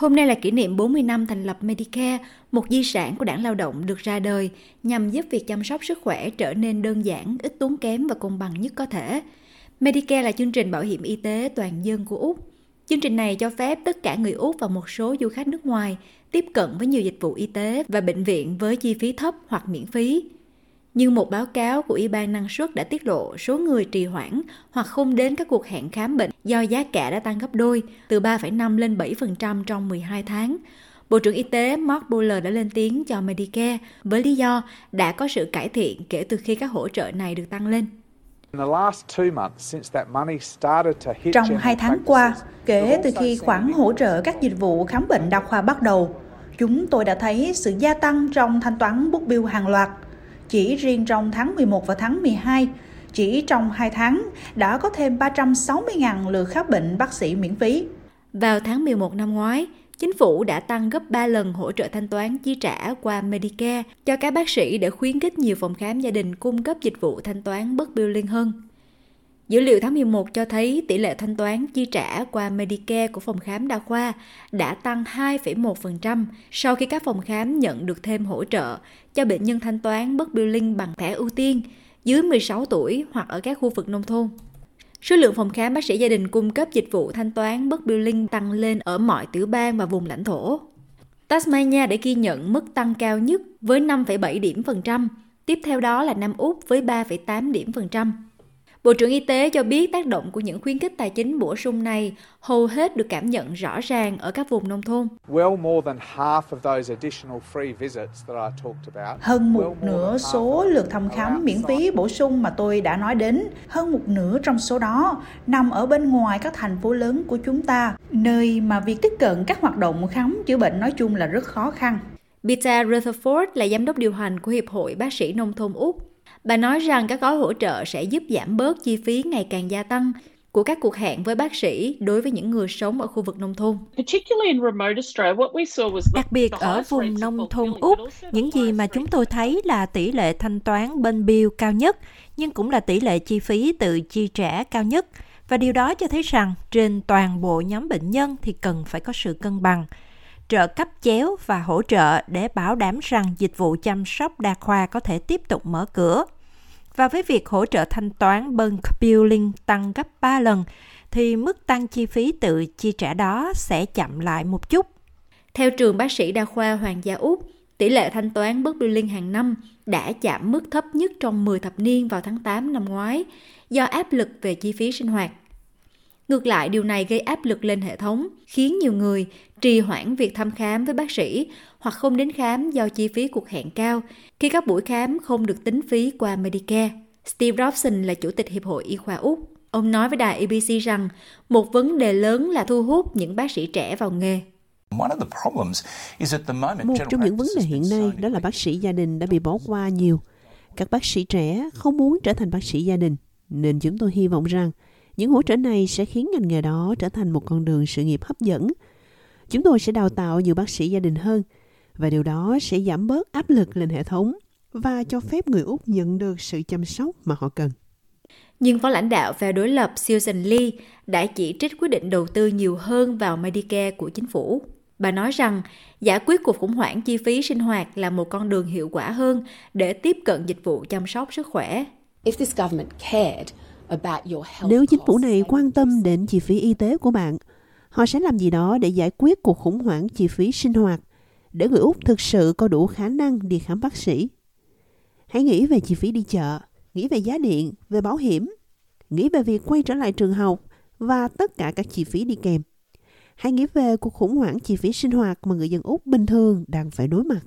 Hôm nay là kỷ niệm 40 năm thành lập Medicare, một di sản của đảng lao động được ra đời nhằm giúp việc chăm sóc sức khỏe trở nên đơn giản, ít tốn kém và công bằng nhất có thể. Medicare là chương trình bảo hiểm y tế toàn dân của Úc. Chương trình này cho phép tất cả người Úc và một số du khách nước ngoài tiếp cận với nhiều dịch vụ y tế và bệnh viện với chi phí thấp hoặc miễn phí. Nhưng một báo cáo của Ủy ban năng suất đã tiết lộ số người trì hoãn hoặc không đến các cuộc hẹn khám bệnh do giá cả đã tăng gấp đôi, từ 3,5 lên 7% trong 12 tháng. Bộ trưởng Y tế Mark Buller đã lên tiếng cho Medicare với lý do đã có sự cải thiện kể từ khi các hỗ trợ này được tăng lên. Trong hai tháng qua, kể từ khi khoản hỗ trợ các dịch vụ khám bệnh đa khoa bắt đầu, chúng tôi đã thấy sự gia tăng trong thanh toán bút bill hàng loạt. Chỉ riêng trong tháng 11 và tháng 12, chỉ trong 2 tháng đã có thêm 360.000 lượt khám bệnh bác sĩ miễn phí. Vào tháng 11 năm ngoái, chính phủ đã tăng gấp 3 lần hỗ trợ thanh toán chi trả qua Medicare cho các bác sĩ để khuyến khích nhiều phòng khám gia đình cung cấp dịch vụ thanh toán bất billing hơn. Dữ liệu tháng 11 cho thấy tỷ lệ thanh toán chi trả qua Medicare của phòng khám đa khoa đã tăng 2,1% sau khi các phòng khám nhận được thêm hỗ trợ cho bệnh nhân thanh toán bất billing bằng thẻ ưu tiên dưới 16 tuổi hoặc ở các khu vực nông thôn. Số lượng phòng khám bác sĩ gia đình cung cấp dịch vụ thanh toán bất billing tăng lên ở mọi tiểu bang và vùng lãnh thổ. Tasmania đã ghi nhận mức tăng cao nhất với 5,7 điểm phần trăm, tiếp theo đó là Nam Úc với 3,8 điểm phần trăm. Bộ trưởng Y tế cho biết tác động của những khuyến khích tài chính bổ sung này hầu hết được cảm nhận rõ ràng ở các vùng nông thôn. Hơn một nửa số lượt thăm khám miễn phí bổ sung mà tôi đã nói đến, hơn một nửa trong số đó nằm ở bên ngoài các thành phố lớn của chúng ta, nơi mà việc tiếp cận các hoạt động khám chữa bệnh nói chung là rất khó khăn. Peter Rutherford là giám đốc điều hành của Hiệp hội Bác sĩ Nông thôn Úc Bà nói rằng các gói hỗ trợ sẽ giúp giảm bớt chi phí ngày càng gia tăng của các cuộc hẹn với bác sĩ đối với những người sống ở khu vực nông thôn. Đặc biệt ở vùng nông thôn Úc, những gì mà chúng tôi thấy là tỷ lệ thanh toán bên bill cao nhất, nhưng cũng là tỷ lệ chi phí tự chi trả cao nhất. Và điều đó cho thấy rằng trên toàn bộ nhóm bệnh nhân thì cần phải có sự cân bằng trợ cấp chéo và hỗ trợ để bảo đảm rằng dịch vụ chăm sóc đa khoa có thể tiếp tục mở cửa. Và với việc hỗ trợ thanh toán bulk billing tăng gấp 3 lần, thì mức tăng chi phí tự chi trả đó sẽ chậm lại một chút. Theo trường bác sĩ đa khoa Hoàng gia Úc, tỷ lệ thanh toán bulk billing hàng năm đã chạm mức thấp nhất trong 10 thập niên vào tháng 8 năm ngoái do áp lực về chi phí sinh hoạt. Ngược lại, điều này gây áp lực lên hệ thống, khiến nhiều người trì hoãn việc thăm khám với bác sĩ hoặc không đến khám do chi phí cuộc hẹn cao khi các buổi khám không được tính phí qua Medicare. Steve Robson là chủ tịch Hiệp hội Y khoa Úc. Ông nói với đài ABC rằng một vấn đề lớn là thu hút những bác sĩ trẻ vào nghề. Một trong những vấn đề hiện nay đó là bác sĩ gia đình đã bị bỏ qua nhiều. Các bác sĩ trẻ không muốn trở thành bác sĩ gia đình, nên chúng tôi hy vọng rằng những hỗ trợ này sẽ khiến ngành nghề đó trở thành một con đường sự nghiệp hấp dẫn. Chúng tôi sẽ đào tạo nhiều bác sĩ gia đình hơn và điều đó sẽ giảm bớt áp lực lên hệ thống và cho phép người Úc nhận được sự chăm sóc mà họ cần. Nhưng phó lãnh đạo phe đối lập Susan Lee đã chỉ trích quyết định đầu tư nhiều hơn vào Medicare của chính phủ. Bà nói rằng giải quyết cuộc khủng hoảng chi phí sinh hoạt là một con đường hiệu quả hơn để tiếp cận dịch vụ chăm sóc sức khỏe. If this government cared nếu chính phủ này quan tâm đến chi phí y tế của bạn, họ sẽ làm gì đó để giải quyết cuộc khủng hoảng chi phí sinh hoạt, để người Úc thực sự có đủ khả năng đi khám bác sĩ. Hãy nghĩ về chi phí đi chợ, nghĩ về giá điện, về bảo hiểm, nghĩ về việc quay trở lại trường học và tất cả các chi phí đi kèm. Hãy nghĩ về cuộc khủng hoảng chi phí sinh hoạt mà người dân Úc bình thường đang phải đối mặt.